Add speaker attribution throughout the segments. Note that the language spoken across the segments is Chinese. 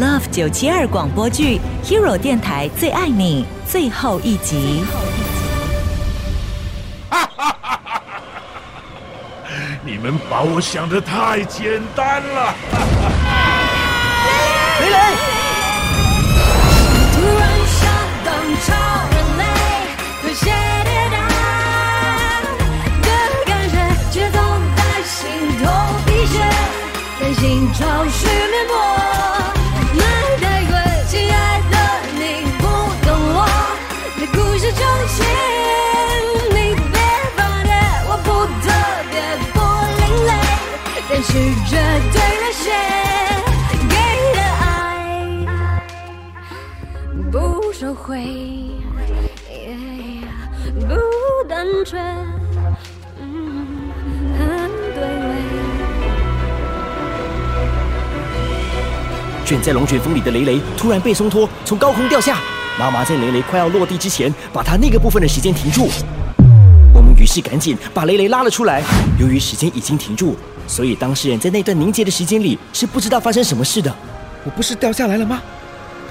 Speaker 1: Love 九七二广播剧 Hero 电台最爱你最后一集。
Speaker 2: 你们把我想的太简单了。
Speaker 3: 雷雷，
Speaker 4: 突然想当超人类，推卸跌宕的感觉，剧痛在心头滴血，担心潮水面波。不收回，不单纯，嗯，很对味。
Speaker 3: 卷在龙卷风里的雷雷突然被松脱，从高空掉下。妈妈在雷雷快要落地之前，把他那个部分的时间停住。我们于是赶紧把雷雷拉了出来。由于时间已经停住，所以当事人在那段凝结的时间里是不知道发生什么事的。
Speaker 5: 我不是掉下来了吗？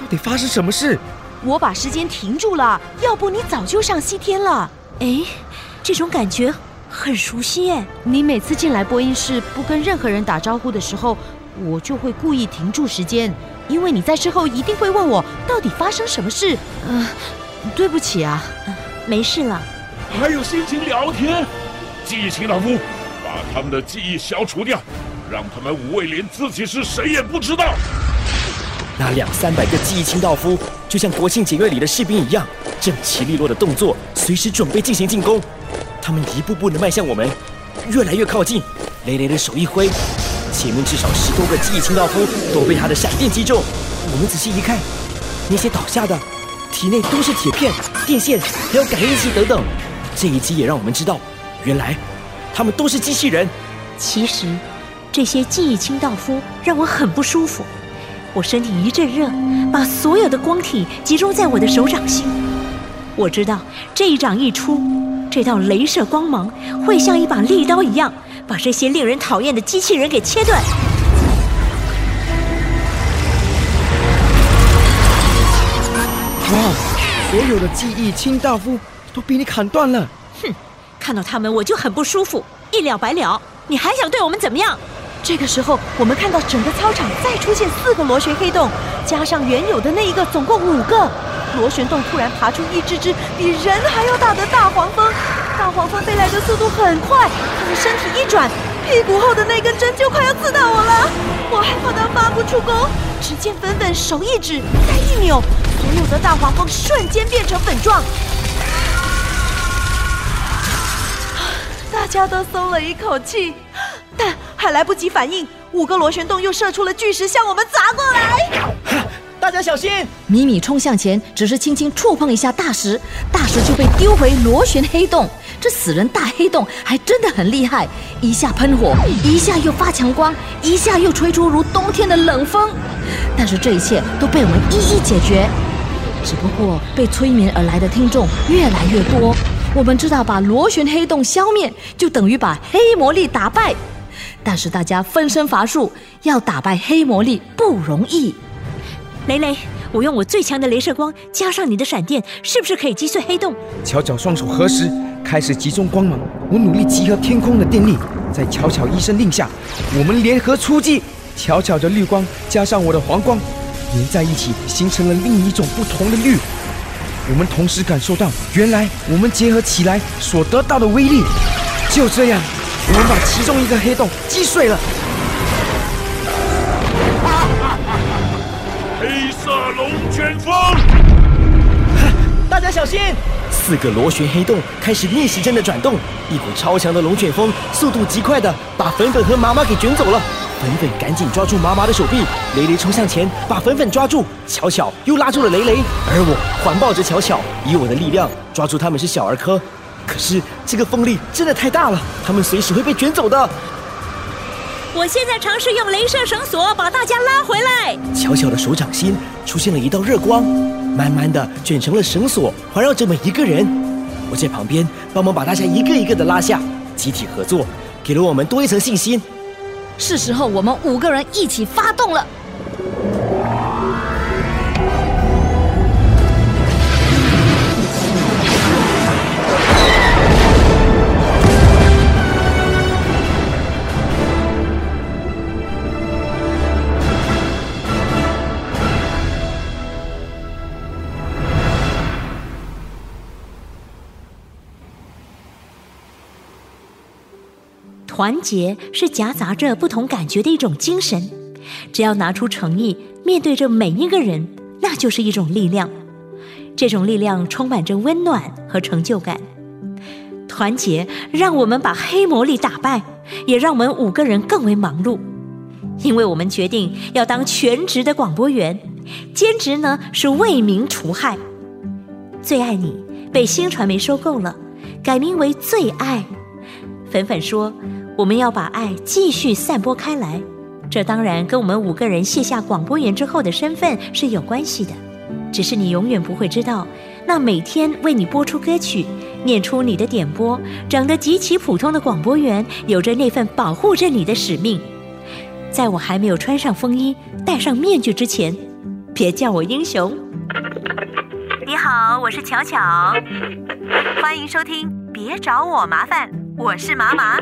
Speaker 5: 到底发生什么事？
Speaker 6: 我把时间停住了，要不你早就上西天了。
Speaker 1: 哎，这种感觉很熟悉耶！
Speaker 6: 你每次进来播音室不跟任何人打招呼的时候，我就会故意停住时间，因为你在之后一定会问我到底发生什么事。嗯、对不起啊，
Speaker 1: 没事了，
Speaker 2: 还有心情聊天？记忆清道夫，把他们的记忆消除掉，让他们五位连自己是谁也不知道。
Speaker 3: 那两三百个记忆清道夫，就像国庆检阅里的士兵一样，整齐利落的动作，随时准备进行进攻。他们一步步的迈向我们，越来越靠近。雷雷的手一挥，前面至少十多个记忆清道夫都被他的闪电击中。我们仔细一看，那些倒下的体内都是铁片、电线，还有感应器等等。这一击也让我们知道，原来他们都是机器人。
Speaker 1: 其实这些记忆清道夫让我很不舒服，我身体一阵热，把所有的光体集中在我的手掌心。我知道这一掌一出，这道镭射光芒会像一把利刀一样，把这些令人讨厌的机器人给切断。
Speaker 5: 哇，所有的记忆清道夫都被你砍断了。
Speaker 1: 哼看到他们我就很不舒服，一了百了。你还想对我们怎么样？
Speaker 6: 这个时候，我们看到整个操场再出现四个螺旋黑洞，加上原有的那一个，总共五个。螺旋洞突然爬出一只只比人还要大的大黄蜂，大黄蜂飞来的速度很快，它的身体一转，屁股后的那根针就快要刺到我了。我害怕它发不出功，只见粉粉手一指，再一扭，所有的大黄蜂瞬间变成粉状。大家都松了一口气，但还来不及反应，五个螺旋洞又射出了巨石向我们砸过来。
Speaker 3: 大家小心！
Speaker 6: 米米冲向前，只是轻轻触碰一下大石，大石就被丢回螺旋黑洞。这死人大黑洞还真的很厉害，一下喷火，一下又发强光，一下又吹出如冬天的冷风。但是这一切都被我们一一解决。只不过被催眠而来的听众越来越多，我们知道把螺旋黑洞消灭，就等于把黑魔力打败。但是大家分身乏术，要打败黑魔力不容易。
Speaker 1: 雷雷，我用我最强的镭射光加上你的闪电，是不是可以击碎黑洞？
Speaker 5: 巧巧双手合十，开始集中光芒。我努力集合天空的电力，在巧巧一声令下，我们联合出击。巧巧的绿光加上我的黄光，连在一起，形成了另一种不同的绿。我们同时感受到，原来我们结合起来所得到的威力。就这样，我们把其中一个黑洞击碎了。
Speaker 2: 黑色龙卷风，
Speaker 3: 大家小心！四个螺旋黑洞开始逆时针的转动，一股超强的龙卷风速度极快的把粉粉和妈妈给卷走了。粉粉赶紧抓住妈妈的手臂，雷雷冲向前把粉粉抓住，巧巧又拉住了雷雷，而我环抱着巧巧，以我的力量抓住他们是小儿科。可是这个风力真的太大了，他们随时会被卷走的。
Speaker 1: 我现在尝试用镭射绳索把大家拉回来。
Speaker 3: 巧巧的手掌心出现了一道热光，慢慢的卷成了绳索，环绕着每一个人。我在旁边帮忙把大家一个一个的拉下，集体合作给了我们多一层信心。
Speaker 6: 是时候我们五个人一起发动了。
Speaker 1: 团结是夹杂着不同感觉的一种精神，只要拿出诚意，面对着每一个人，那就是一种力量。这种力量充满着温暖和成就感。团结让我们把黑魔力打败，也让我们五个人更为忙碌，因为我们决定要当全职的广播员，兼职呢是为民除害。最爱你被新传媒收购了，改名为最爱。粉粉说。我们要把爱继续散播开来，这当然跟我们五个人卸下广播员之后的身份是有关系的。只是你永远不会知道，那每天为你播出歌曲、念出你的点播、长得极其普通的广播员，有着那份保护着你的使命。在我还没有穿上风衣、戴上面具之前，别叫我英雄。你好，我是巧巧，欢迎收听，别找我麻烦，我是麻麻。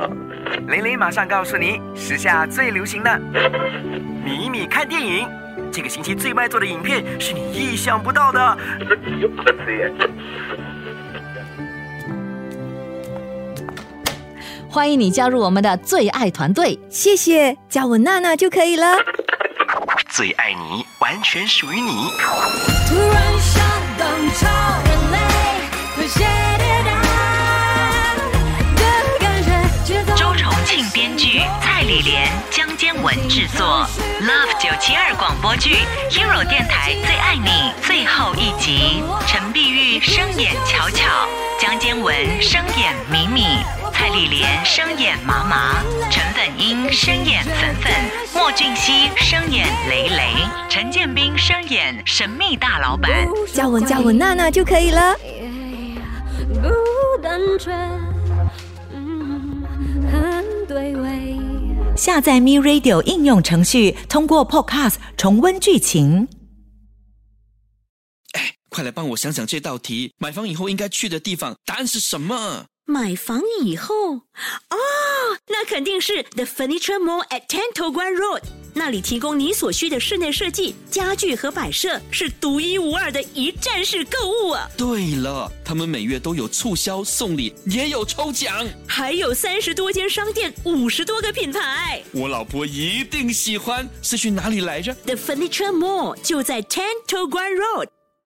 Speaker 5: 雷雷马上告诉你，时下最流行的
Speaker 3: 米米看电影。这个星期最卖座的影片是你意想不到的。
Speaker 6: 欢迎你加入我们的最爱团队，
Speaker 7: 谢谢，加我娜娜就可以了。
Speaker 3: 最爱你，完全属于你。
Speaker 4: 突然想当超人类，会写
Speaker 8: 李莲、江坚文制作，Love 九七二广播剧，Hero 电台最爱你最后一集，陈碧玉声演巧巧，江坚文声演米米，蔡丽莲声演麻麻，陈粉英声演粉粉，莫俊熙声演雷雷，陈建斌声演神秘大老板。
Speaker 7: 叫我叫我娜娜就可以了。
Speaker 4: 不单纯，
Speaker 9: 下载 Me Radio 应用程序，通过 Podcast 重温剧情。
Speaker 10: 哎快来帮我想想这道题，买房以后应该去的地方，答案是什么？
Speaker 1: 买房以后，哦，那肯定是 The Furniture Mall at Tento Guan Road，那里提供你所需的室内设计、家具和摆设，是独一无二的一站式购物啊！
Speaker 10: 对了，他们每月都有促销、送礼，也有抽奖。
Speaker 1: 还有三十多间商店，五十多个品牌。
Speaker 10: 我老婆一定喜欢。是去哪里来着
Speaker 1: ？The Furniture Mall 就在 Tento Guan Road。